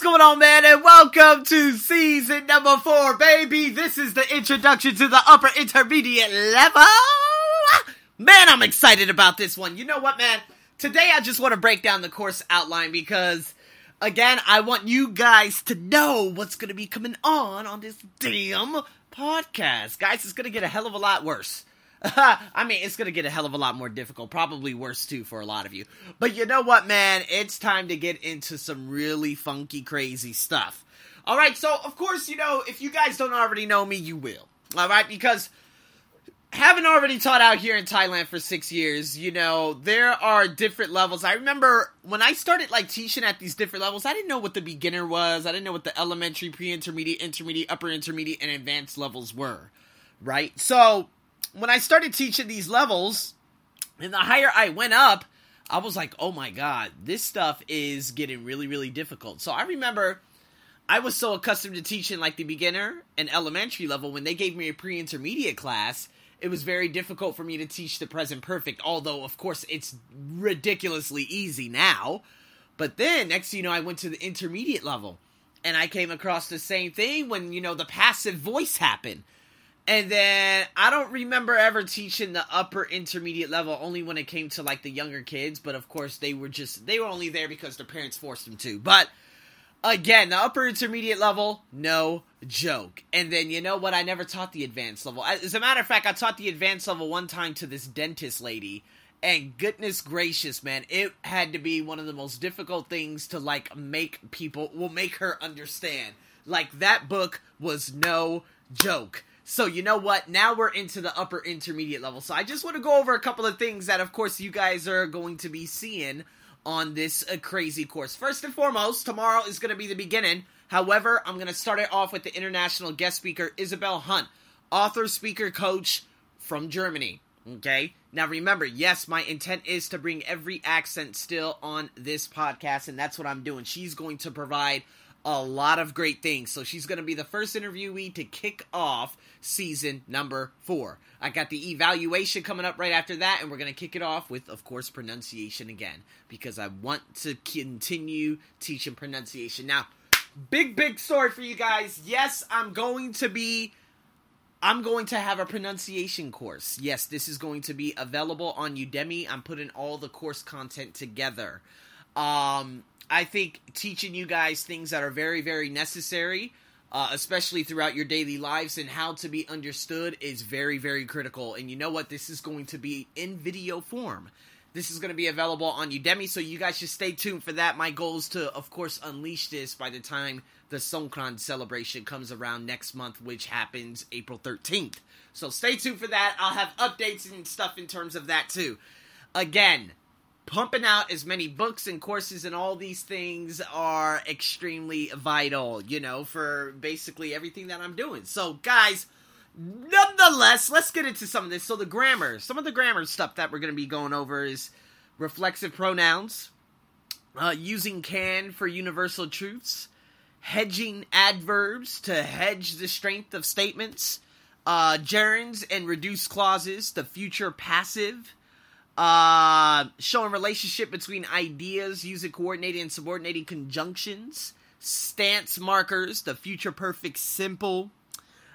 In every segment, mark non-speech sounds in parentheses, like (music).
What's going on, man? And welcome to season number four, baby. This is the introduction to the upper intermediate level. Man, I'm excited about this one. You know what, man? Today I just want to break down the course outline because, again, I want you guys to know what's going to be coming on on this damn podcast. Guys, it's going to get a hell of a lot worse. (laughs) I mean, it's gonna get a hell of a lot more difficult, probably worse too for a lot of you. But you know what, man? It's time to get into some really funky, crazy stuff. Alright, so of course, you know, if you guys don't already know me, you will. Alright, because having already taught out here in Thailand for six years, you know, there are different levels. I remember when I started like teaching at these different levels, I didn't know what the beginner was, I didn't know what the elementary, pre intermediate, intermediate, upper intermediate, and advanced levels were. Right? So when I started teaching these levels, and the higher I went up, I was like, oh my god, this stuff is getting really, really difficult. So I remember I was so accustomed to teaching like the beginner and elementary level when they gave me a pre intermediate class. It was very difficult for me to teach the present perfect, although, of course, it's ridiculously easy now. But then, next you know, I went to the intermediate level and I came across the same thing when, you know, the passive voice happened and then I don't remember ever teaching the upper intermediate level only when it came to like the younger kids, but of course they were just they were only there because their parents forced them to. But again, the upper intermediate level, no joke. And then you know what? I never taught the advanced level. As a matter of fact, I taught the advanced level one time to this dentist lady. And goodness gracious, man, it had to be one of the most difficult things to like make people will make her understand. Like that book was no joke so you know what? Now we're into the upper intermediate level. So I just want to go over a couple of things that, of course, you guys are going to be seeing on this uh, crazy course. First and foremost, tomorrow is going to be the beginning. However, I'm going to start it off with the international guest speaker, Isabel Hunt, author, speaker, coach from Germany. Okay? Now remember, yes, my intent is to bring every accent still on this podcast, and that's what I'm doing. She's going to provide a lot of great things. So she's going to be the first interviewee to kick off season number four. I got the evaluation coming up right after that, and we're going to kick it off with, of course, pronunciation again because I want to continue teaching pronunciation. Now, big, big story for you guys. Yes, I'm going to be. I'm going to have a pronunciation course. Yes, this is going to be available on Udemy. I'm putting all the course content together. Um, I think teaching you guys things that are very, very necessary, uh, especially throughout your daily lives and how to be understood, is very, very critical. And you know what? This is going to be in video form. This is going to be available on Udemy, so you guys should stay tuned for that. My goal is to, of course, unleash this by the time the Songkran celebration comes around next month, which happens April 13th. So stay tuned for that. I'll have updates and stuff in terms of that too. Again, pumping out as many books and courses and all these things are extremely vital, you know, for basically everything that I'm doing. So, guys, nonetheless, let's get into some of this. So, the grammar, some of the grammar stuff that we're going to be going over is reflexive pronouns, uh, using can for universal truths, hedging adverbs to hedge the strength of statements, uh, gerunds and reduced clauses, the future passive uh, showing relationship between ideas using coordinating and subordinating conjunctions. Stance markers, the future perfect simple.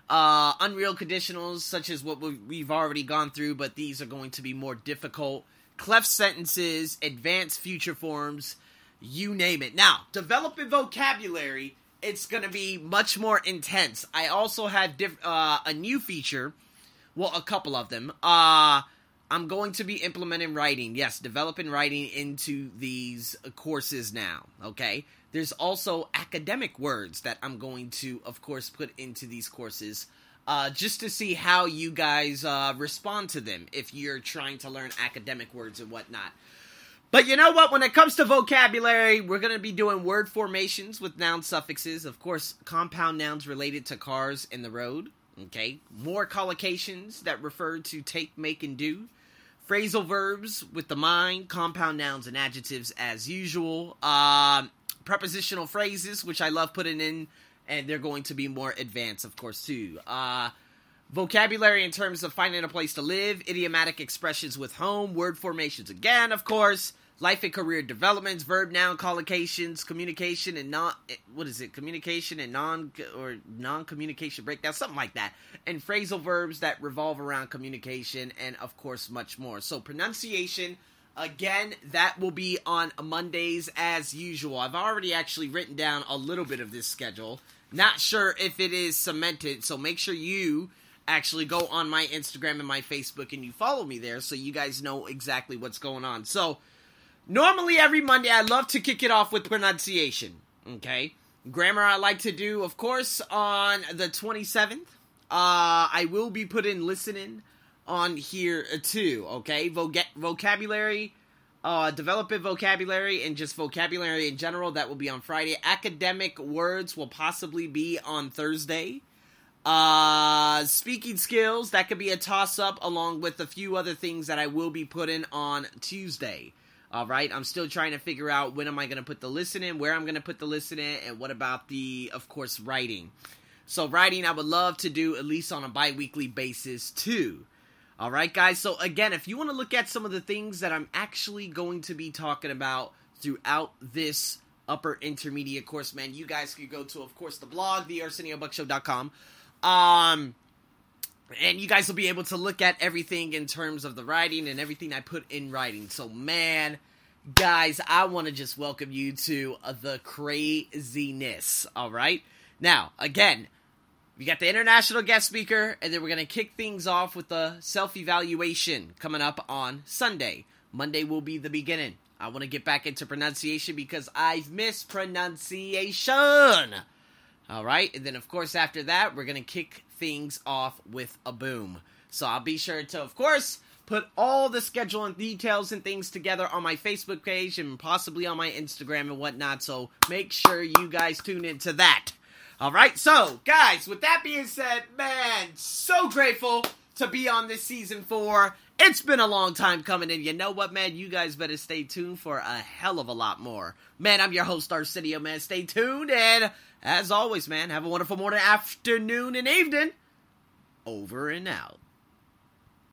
Uh, unreal conditionals, such as what we've already gone through, but these are going to be more difficult. Cleft sentences, advanced future forms, you name it. Now, developing vocabulary, it's going to be much more intense. I also have diff- uh, a new feature, well, a couple of them. Uh, I'm going to be implementing writing. Yes, developing writing into these courses now. Okay. There's also academic words that I'm going to, of course, put into these courses. Uh, just to see how you guys uh, respond to them if you're trying to learn academic words and whatnot. But you know what? When it comes to vocabulary, we're going to be doing word formations with noun suffixes. Of course, compound nouns related to cars and the road. Okay. More collocations that refer to take, make, and do. Phrasal verbs with the mind, compound nouns and adjectives as usual. Um, prepositional phrases, which I love putting in, and they're going to be more advanced, of course, too. Uh, vocabulary in terms of finding a place to live, idiomatic expressions with home, word formations again, of course, life and career developments, verb noun collocations, communication and non eh, what is it? Communication and non or non communication breakdown, something like that, and phrasal verbs that revolve around communication, and of course much more. So pronunciation. Again, that will be on Mondays as usual. I've already actually written down a little bit of this schedule. Not sure if it is cemented, so make sure you actually go on my Instagram and my Facebook and you follow me there so you guys know exactly what's going on. So, normally every Monday I love to kick it off with pronunciation, okay? Grammar I like to do, of course, on the 27th. Uh, I will be putting listening on here too, okay? vocabulary, uh, developing vocabulary and just vocabulary in general, that will be on Friday. Academic words will possibly be on Thursday. Uh, speaking skills, that could be a toss up along with a few other things that I will be putting on Tuesday. All right, I'm still trying to figure out when am I going to put the listening, where I'm going to put the listening, and what about the, of course, writing. So, writing, I would love to do at least on a bi weekly basis too. All right, guys. So, again, if you want to look at some of the things that I'm actually going to be talking about throughout this upper intermediate course, man, you guys can go to, of course, the blog, thearseniobuckshow.com. Um, and you guys will be able to look at everything in terms of the writing and everything I put in writing. So, man, guys, I want to just welcome you to uh, the craziness. All right. Now, again, we got the international guest speaker, and then we're going to kick things off with the self evaluation coming up on Sunday. Monday will be the beginning. I want to get back into pronunciation because I've missed pronunciation. All right, and then of course after that, we're gonna kick things off with a boom. So I'll be sure to, of course, put all the schedule and details and things together on my Facebook page and possibly on my Instagram and whatnot. So make sure you guys tune into that. All right, so guys, with that being said, man, so grateful to be on this season four. It's been a long time coming, and you know what, man? You guys better stay tuned for a hell of a lot more. Man, I'm your host, Arsenio, man. Stay tuned, and as always, man, have a wonderful morning, afternoon, and evening. Over and out.